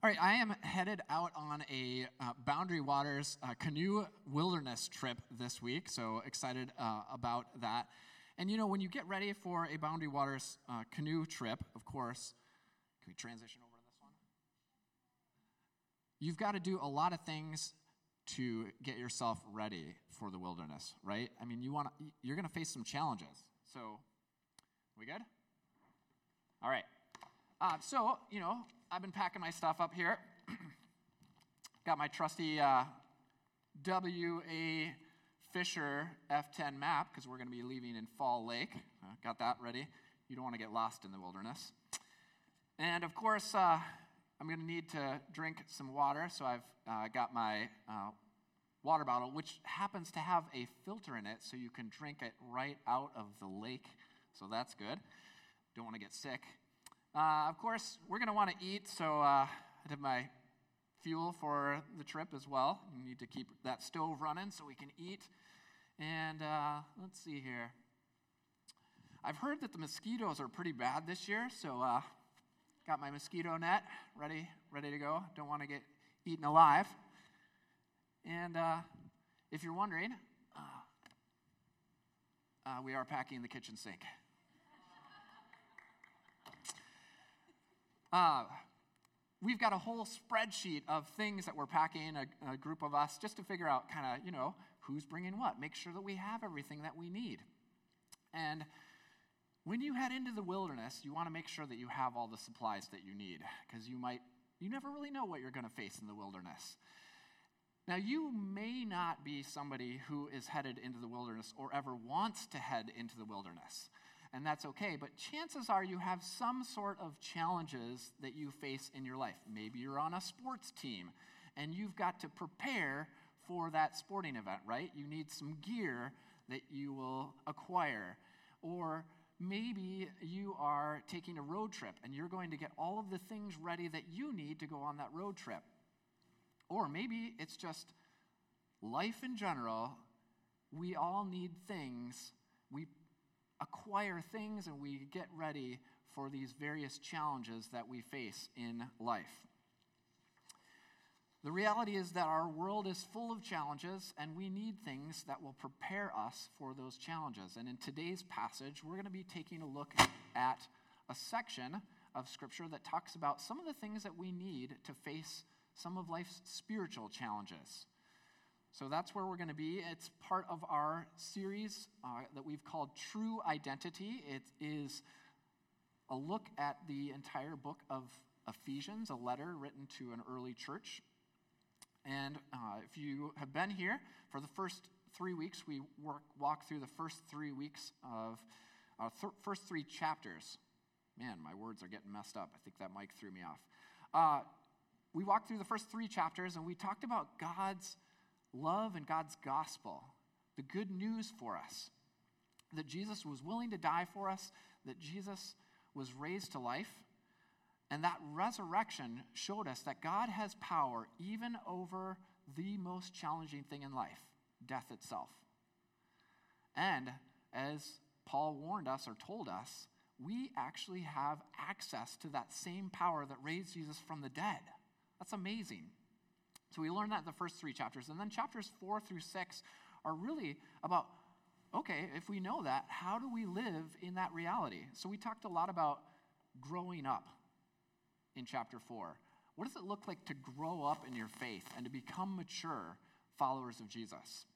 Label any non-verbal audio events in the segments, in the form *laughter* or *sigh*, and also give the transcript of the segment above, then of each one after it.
All right, I am headed out on a uh, Boundary Waters uh, canoe wilderness trip this week, so excited uh, about that. And you know, when you get ready for a Boundary Waters uh, canoe trip, of course, can we transition over to this one? You've got to do a lot of things to get yourself ready for the wilderness, right? I mean, you want you're going to face some challenges. So, we good? All right. Uh, so, you know, I've been packing my stuff up here. *clears throat* Got my trusty uh, W.A. Fisher F10 map because we're going to be leaving in Fall Lake. Uh, got that ready. You don't want to get lost in the wilderness. And of course, uh, I'm going to need to drink some water, so I've uh, got my uh, water bottle, which happens to have a filter in it, so you can drink it right out of the lake. So that's good. Don't want to get sick. Uh, of course, we're going to want to eat, so uh, I did my fuel for the trip as well. We need to keep that stove running so we can eat. And uh, let's see here. I've heard that the mosquitoes are pretty bad this year, so uh, got my mosquito net ready, ready to go. Don't want to get eaten alive. And uh, if you're wondering, uh, uh, we are packing the kitchen sink. Uh, we've got a whole spreadsheet of things that we're packing, a, a group of us, just to figure out kind of, you know, who's bringing what. Make sure that we have everything that we need. And when you head into the wilderness, you want to make sure that you have all the supplies that you need, because you might, you never really know what you're going to face in the wilderness. Now, you may not be somebody who is headed into the wilderness or ever wants to head into the wilderness and that's okay. But chances are you have some sort of challenges that you face in your life. Maybe you're on a sports team and you've got to prepare for that sporting event, right? You need some gear that you will acquire. Or maybe you are taking a road trip and you're going to get all of the things ready that you need to go on that road trip. Or maybe it's just life in general. We all need things. We acquire things and we get ready for these various challenges that we face in life. The reality is that our world is full of challenges, and we need things that will prepare us for those challenges. And in today's passage, we're going to be taking a look at a section of Scripture that talks about some of the things that we need to face some of life's spiritual challenges. So that's where we're going to be. It's part of our series uh, that we've called True Identity. It is a look at the entire book of Ephesians, a letter written to an early church. And uh, if you have been here for the first three weeks, we work, walk through the first three weeks of our th- first three chapters. Man, my words are getting messed up. I think that mic threw me off. Uh, we walked through the first three chapters and we talked about God's love and God's gospel, the good news for us that Jesus was willing to die for us, that Jesus was raised to life, and that resurrection showed us that God has power even over the most challenging thing in life death itself. And as Paul warned us or told us, we actually have access to that same power that raised Jesus from the dead. That's amazing. So we learned that in the first three chapters. And then chapters four through six are really about okay, if we know that, how do we live in that reality? So we talked a lot about growing up in chapter four. What does it look like to grow up in your faith and to become mature followers of Jesus?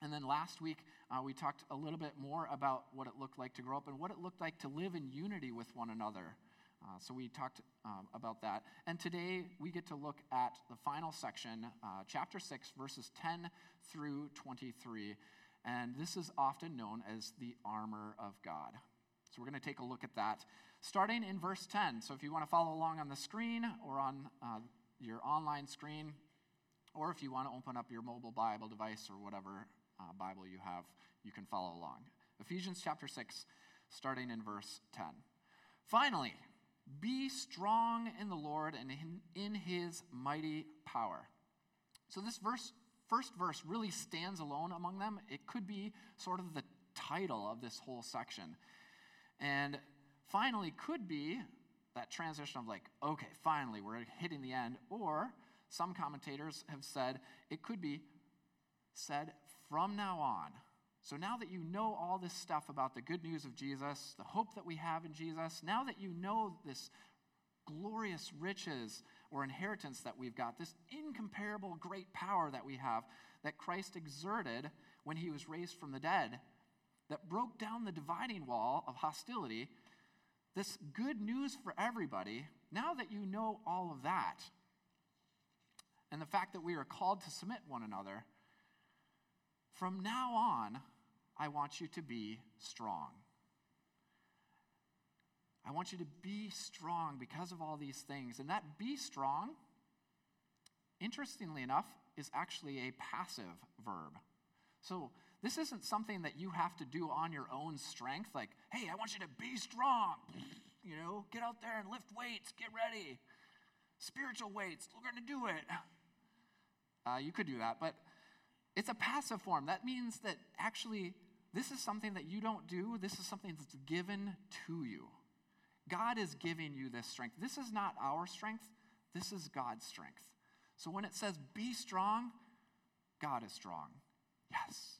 And then last week, uh, we talked a little bit more about what it looked like to grow up and what it looked like to live in unity with one another uh, so we talked um, about that. And today we get to look at the final section, uh, chapter 6, verses 10 through 23. And this is often known as the armor of God. So we're going to take a look at that, starting in verse 10. So if you want to follow along on the screen or on uh, your online screen, or if you want to open up your mobile Bible device or whatever uh, Bible you have, you can follow along. Ephesians chapter 6, starting in verse 10. Finally, be strong in the Lord and in his mighty power. So, this verse, first verse really stands alone among them. It could be sort of the title of this whole section. And finally, could be that transition of like, okay, finally, we're hitting the end. Or some commentators have said it could be said from now on. So now that you know all this stuff about the good news of Jesus, the hope that we have in Jesus, now that you know this glorious riches or inheritance that we've got, this incomparable great power that we have that Christ exerted when he was raised from the dead, that broke down the dividing wall of hostility, this good news for everybody, now that you know all of that, and the fact that we are called to submit one another, from now on, I want you to be strong. I want you to be strong because of all these things. And that be strong, interestingly enough, is actually a passive verb. So this isn't something that you have to do on your own strength, like, hey, I want you to be strong. *laughs* You know, get out there and lift weights, get ready. Spiritual weights, we're going to do it. Uh, you could do that, but it's a passive form. That means that actually, this is something that you don't do, this is something that's given to you. God is giving you this strength. This is not our strength, this is God's strength. So when it says be strong, God is strong. Yes.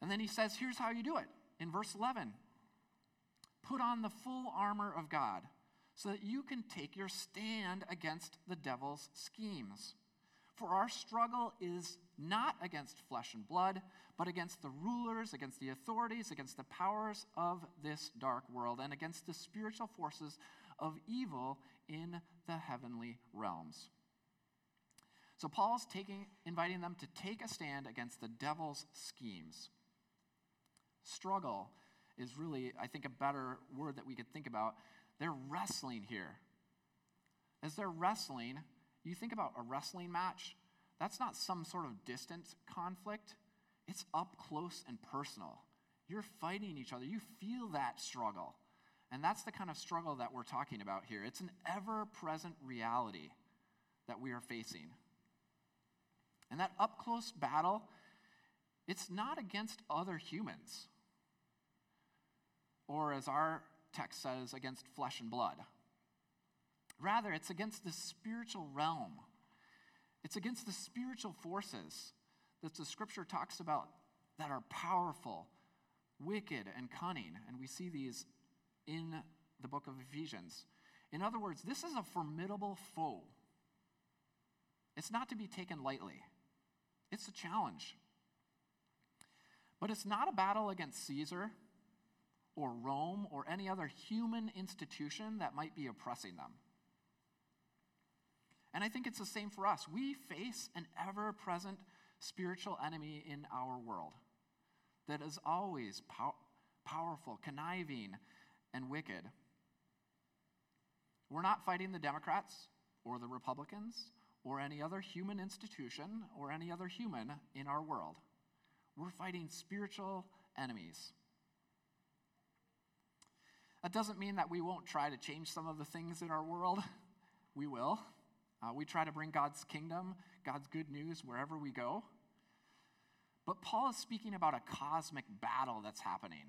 And then he says, here's how you do it. In verse 11, put on the full armor of God so that you can take your stand against the devil's schemes. For our struggle is not against flesh and blood, but against the rulers, against the authorities, against the powers of this dark world, and against the spiritual forces of evil in the heavenly realms. So Paul's taking, inviting them to take a stand against the devil's schemes. Struggle is really, I think, a better word that we could think about. They're wrestling here. As they're wrestling, you think about a wrestling match, that's not some sort of distant conflict, it's up close and personal. You're fighting each other, you feel that struggle. And that's the kind of struggle that we're talking about here. It's an ever present reality that we are facing. And that up close battle, it's not against other humans, or as our text says, against flesh and blood. Rather, it's against the spiritual realm. It's against the spiritual forces that the scripture talks about that are powerful, wicked, and cunning. And we see these in the book of Ephesians. In other words, this is a formidable foe. It's not to be taken lightly, it's a challenge. But it's not a battle against Caesar or Rome or any other human institution that might be oppressing them. And I think it's the same for us. We face an ever present spiritual enemy in our world that is always pow- powerful, conniving, and wicked. We're not fighting the Democrats or the Republicans or any other human institution or any other human in our world. We're fighting spiritual enemies. That doesn't mean that we won't try to change some of the things in our world. *laughs* We will. Uh, we try to bring God's kingdom, God's good news wherever we go. But Paul is speaking about a cosmic battle that's happening.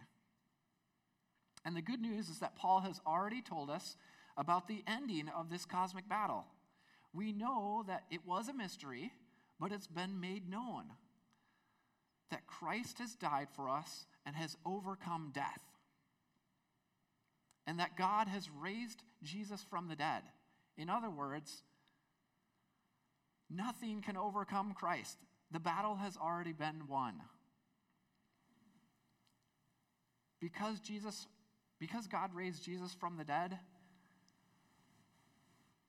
And the good news is that Paul has already told us about the ending of this cosmic battle. We know that it was a mystery, but it's been made known that Christ has died for us and has overcome death. And that God has raised Jesus from the dead. In other words, Nothing can overcome Christ. The battle has already been won. Because Jesus because God raised Jesus from the dead,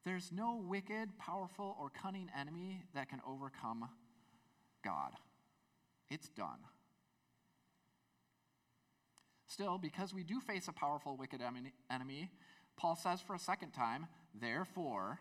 there's no wicked, powerful, or cunning enemy that can overcome God. It's done. Still, because we do face a powerful, wicked enemy, Paul says for a second time, therefore,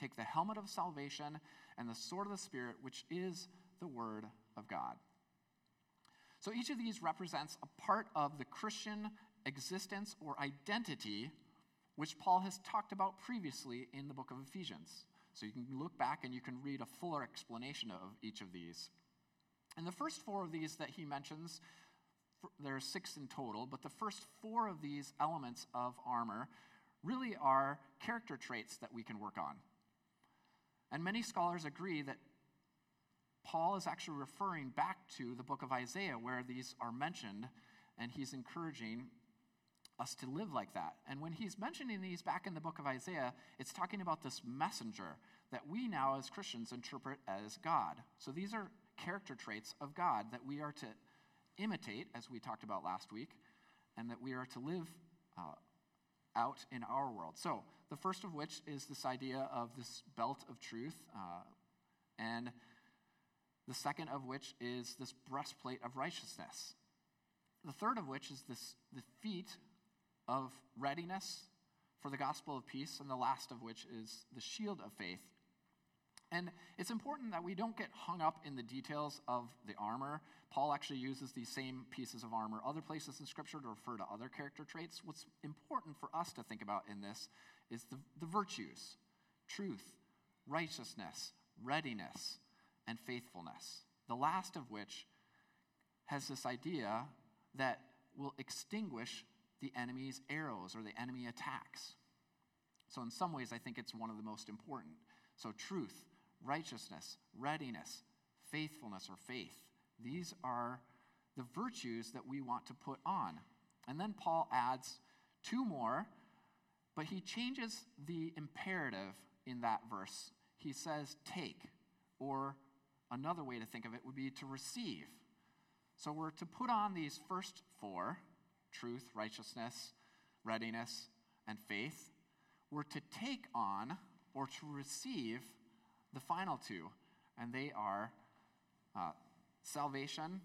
Take the helmet of salvation and the sword of the Spirit, which is the Word of God. So each of these represents a part of the Christian existence or identity, which Paul has talked about previously in the book of Ephesians. So you can look back and you can read a fuller explanation of each of these. And the first four of these that he mentions, there are six in total, but the first four of these elements of armor really are character traits that we can work on. And many scholars agree that Paul is actually referring back to the book of Isaiah where these are mentioned, and he's encouraging us to live like that. And when he's mentioning these back in the book of Isaiah, it's talking about this messenger that we now as Christians interpret as God. So these are character traits of God that we are to imitate, as we talked about last week, and that we are to live uh, out in our world. So the first of which is this idea of this belt of truth, uh, and the second of which is this breastplate of righteousness. The third of which is this, the feet of readiness for the gospel of peace, and the last of which is the shield of faith. And it's important that we don't get hung up in the details of the armor. Paul actually uses these same pieces of armor other places in Scripture to refer to other character traits. What's important for us to think about in this is the, the virtues truth, righteousness, readiness, and faithfulness. The last of which has this idea that will extinguish the enemy's arrows or the enemy attacks. So, in some ways, I think it's one of the most important. So, truth, righteousness, readiness, faithfulness, or faith. These are the virtues that we want to put on. And then Paul adds two more, but he changes the imperative in that verse. He says, take, or another way to think of it would be to receive. So we're to put on these first four truth, righteousness, readiness, and faith. We're to take on or to receive the final two, and they are uh, salvation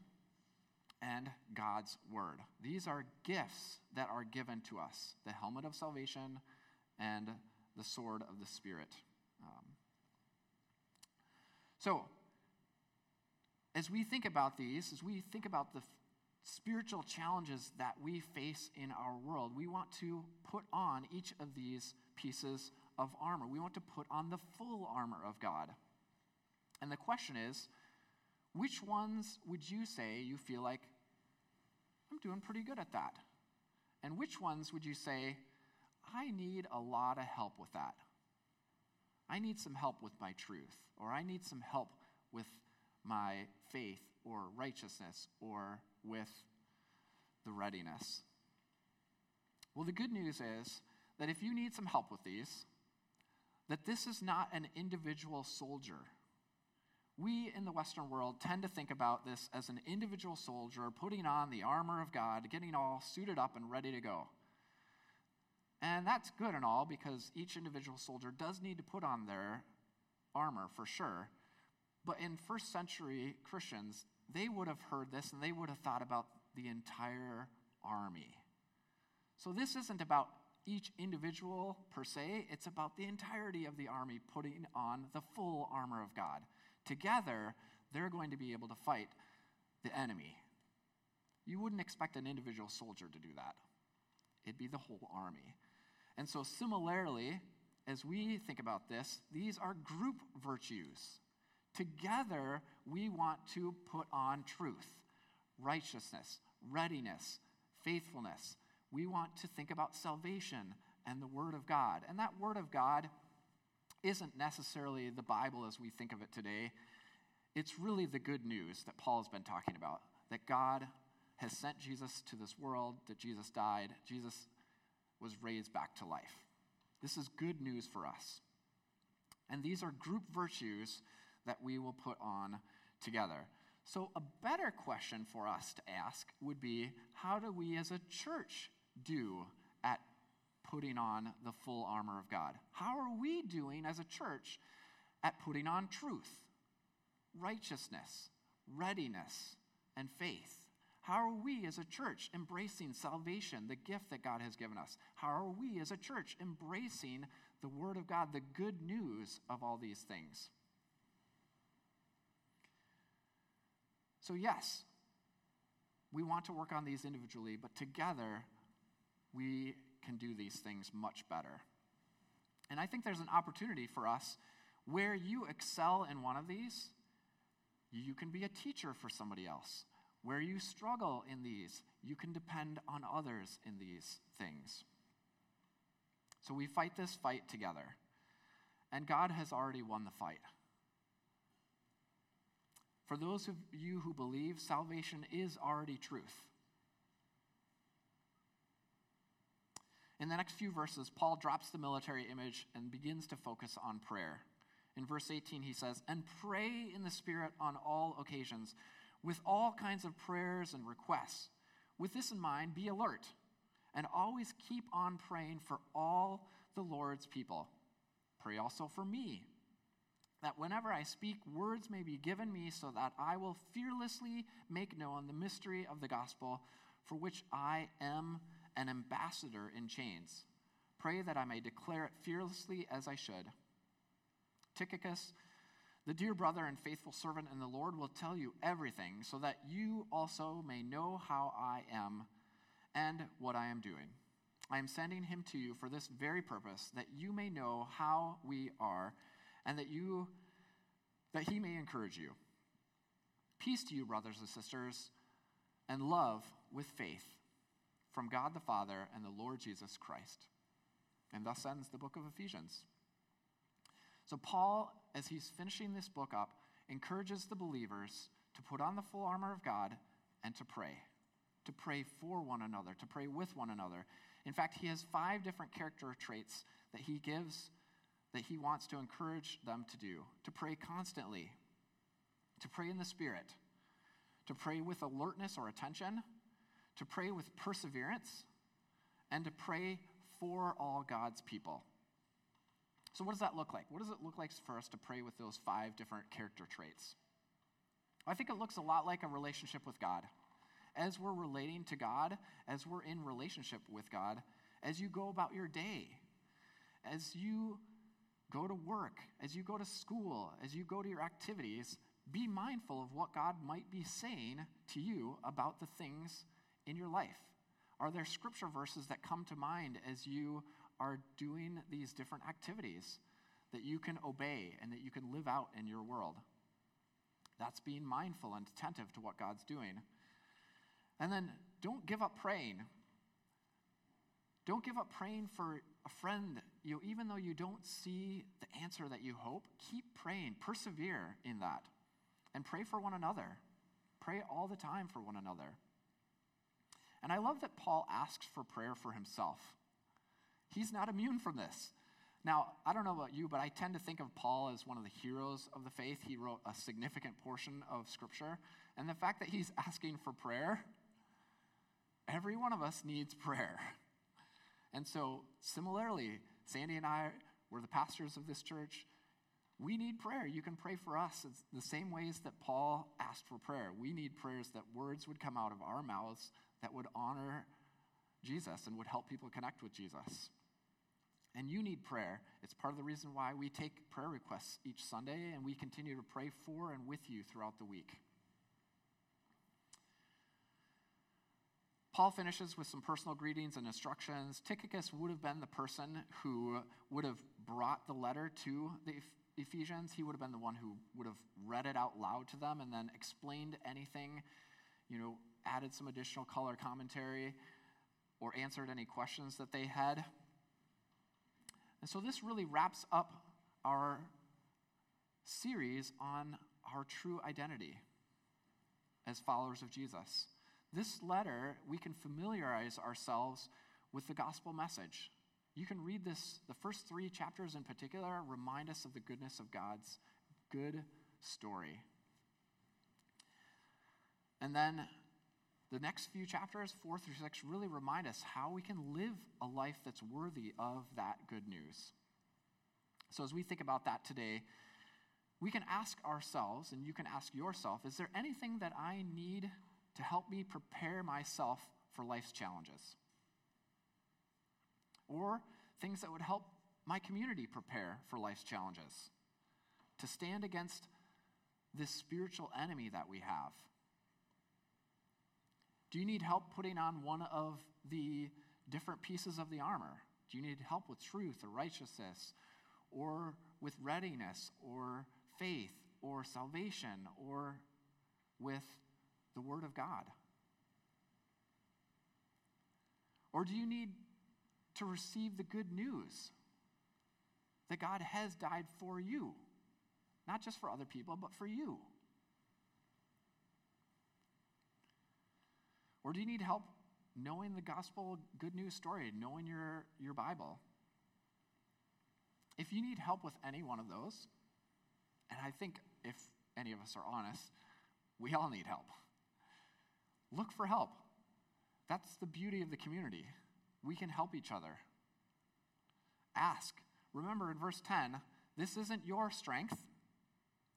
and God's word. These are gifts that are given to us the helmet of salvation and the sword of the Spirit. Um, so, as we think about these, as we think about the f- spiritual challenges that we face in our world, we want to put on each of these pieces of armor. We want to put on the full armor of God. And the question is which ones would you say you feel like, I'm doing pretty good at that? And which ones would you say, I need a lot of help with that? I need some help with my truth, or I need some help with my faith or righteousness or with the readiness. Well, the good news is that if you need some help with these, that this is not an individual soldier. We in the Western world tend to think about this as an individual soldier putting on the armor of God, getting all suited up and ready to go. And that's good and all because each individual soldier does need to put on their armor for sure. But in first century Christians, they would have heard this and they would have thought about the entire army. So this isn't about each individual per se, it's about the entirety of the army putting on the full armor of God. Together, they're going to be able to fight the enemy. You wouldn't expect an individual soldier to do that, it'd be the whole army. And so, similarly, as we think about this, these are group virtues. Together, we want to put on truth, righteousness, readiness, faithfulness. We want to think about salvation and the Word of God. And that Word of God isn't necessarily the Bible as we think of it today. It's really the good news that Paul has been talking about that God has sent Jesus to this world, that Jesus died, Jesus was raised back to life. This is good news for us. And these are group virtues that we will put on together. So, a better question for us to ask would be how do we as a church do at putting on the full armor of God? How are we doing as a church at putting on truth, righteousness, readiness, and faith? How are we as a church embracing salvation, the gift that God has given us? How are we as a church embracing the Word of God, the good news of all these things? So, yes, we want to work on these individually, but together we can do these things much better. And I think there's an opportunity for us where you excel in one of these, you can be a teacher for somebody else. Where you struggle in these, you can depend on others in these things. So we fight this fight together. And God has already won the fight. For those of you who believe, salvation is already truth. In the next few verses, Paul drops the military image and begins to focus on prayer. In verse 18, he says, And pray in the Spirit on all occasions, with all kinds of prayers and requests. With this in mind, be alert and always keep on praying for all the Lord's people. Pray also for me, that whenever I speak, words may be given me so that I will fearlessly make known the mystery of the gospel, for which I am an ambassador in chains. Pray that I may declare it fearlessly as I should. Tychicus, the dear brother and faithful servant in the Lord, will tell you everything, so that you also may know how I am and what I am doing. I am sending him to you for this very purpose, that you may know how we are, and that you that he may encourage you. Peace to you, brothers and sisters, and love with faith from God the Father and the Lord Jesus Christ. And thus ends the book of Ephesians. So, Paul, as he's finishing this book up, encourages the believers to put on the full armor of God and to pray, to pray for one another, to pray with one another. In fact, he has five different character traits that he gives that he wants to encourage them to do to pray constantly, to pray in the Spirit, to pray with alertness or attention, to pray with perseverance, and to pray for all God's people. So, what does that look like? What does it look like for us to pray with those five different character traits? I think it looks a lot like a relationship with God. As we're relating to God, as we're in relationship with God, as you go about your day, as you go to work, as you go to school, as you go to your activities, be mindful of what God might be saying to you about the things in your life? Are there scripture verses that come to mind as you are doing these different activities that you can obey and that you can live out in your world? That's being mindful and attentive to what God's doing. And then don't give up praying. Don't give up praying for a friend. You know, even though you don't see the answer that you hope, keep praying. Persevere in that. And pray for one another. Pray all the time for one another. And I love that Paul asks for prayer for himself. He's not immune from this. Now, I don't know about you, but I tend to think of Paul as one of the heroes of the faith. He wrote a significant portion of Scripture. And the fact that he's *laughs* asking for prayer, every one of us needs prayer. And so, similarly, Sandy and I were the pastors of this church. We need prayer. You can pray for us it's the same ways that Paul asked for prayer. We need prayers that words would come out of our mouths that would honor Jesus and would help people connect with Jesus. And you need prayer. It's part of the reason why we take prayer requests each Sunday and we continue to pray for and with you throughout the week. Paul finishes with some personal greetings and instructions. Tychicus would have been the person who would have brought the letter to the Ephesians. He would have been the one who would have read it out loud to them and then explained anything, you know, added some additional color commentary or answered any questions that they had. And so this really wraps up our series on our true identity as followers of Jesus. This letter, we can familiarize ourselves with the gospel message. You can read this, the first three chapters in particular, remind us of the goodness of God's good story. And then the next few chapters, four through six, really remind us how we can live a life that's worthy of that good news. So, as we think about that today, we can ask ourselves, and you can ask yourself, is there anything that I need to help me prepare myself for life's challenges. Or things that would help my community prepare for life's challenges, to stand against this spiritual enemy that we have. Do you need help putting on one of the different pieces of the armor? Do you need help with truth or righteousness or with readiness or faith or salvation or with the Word of God? Or do you need to receive the good news that God has died for you? Not just for other people, but for you. Or do you need help knowing the gospel good news story, knowing your, your Bible? If you need help with any one of those, and I think if any of us are honest, we all need help. Look for help. That's the beauty of the community. We can help each other. Ask. Remember in verse 10, this isn't your strength,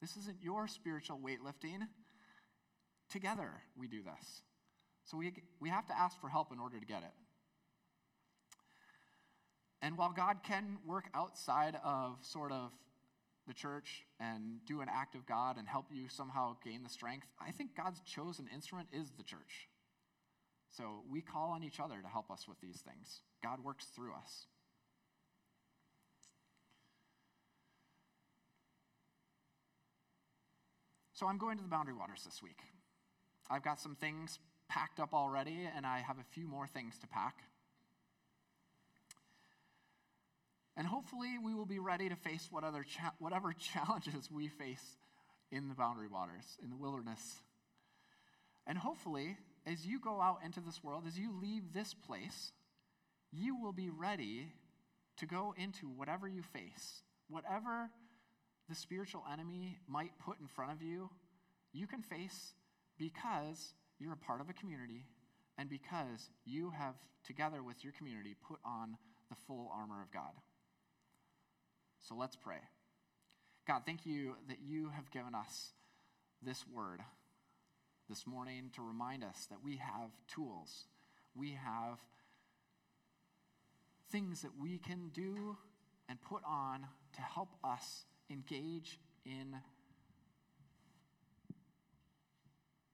this isn't your spiritual weightlifting. Together we do this. So we, we have to ask for help in order to get it. And while God can work outside of sort of the church and do an act of God and help you somehow gain the strength, I think God's chosen instrument is the church. So we call on each other to help us with these things. God works through us. So I'm going to the Boundary Waters this week. I've got some things packed up already, and I have a few more things to pack. And hopefully, we will be ready to face cha- whatever *laughs* challenges we face in the boundary waters, in the wilderness. And hopefully, as you go out into this world, as you leave this place, you will be ready to go into whatever you face, whatever the spiritual enemy might put in front of you, you can face because you're a part of a community and because you have, together with your community, put on the full armor of God. So let's pray. God, thank you that you have given us this word this morning to remind us that we have tools, we have things that we can do and put on to help us engage in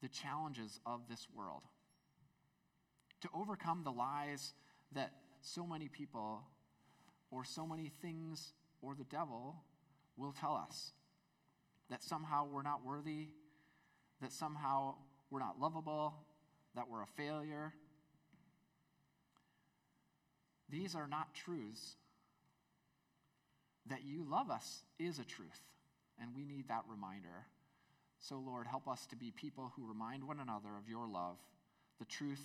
the challenges of this world, to overcome the lies that so many people or so many things or the devil will tell us that somehow we're not worthy, that somehow we're not lovable, that we're a failure. These are not truths. That you love us is a truth, and we need that reminder. So, Lord, help us to be people who remind one another of your love, the truth,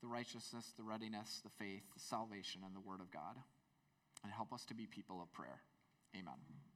the righteousness, the readiness, the faith, the salvation, and the word of God. And help us to be people of prayer. Amen.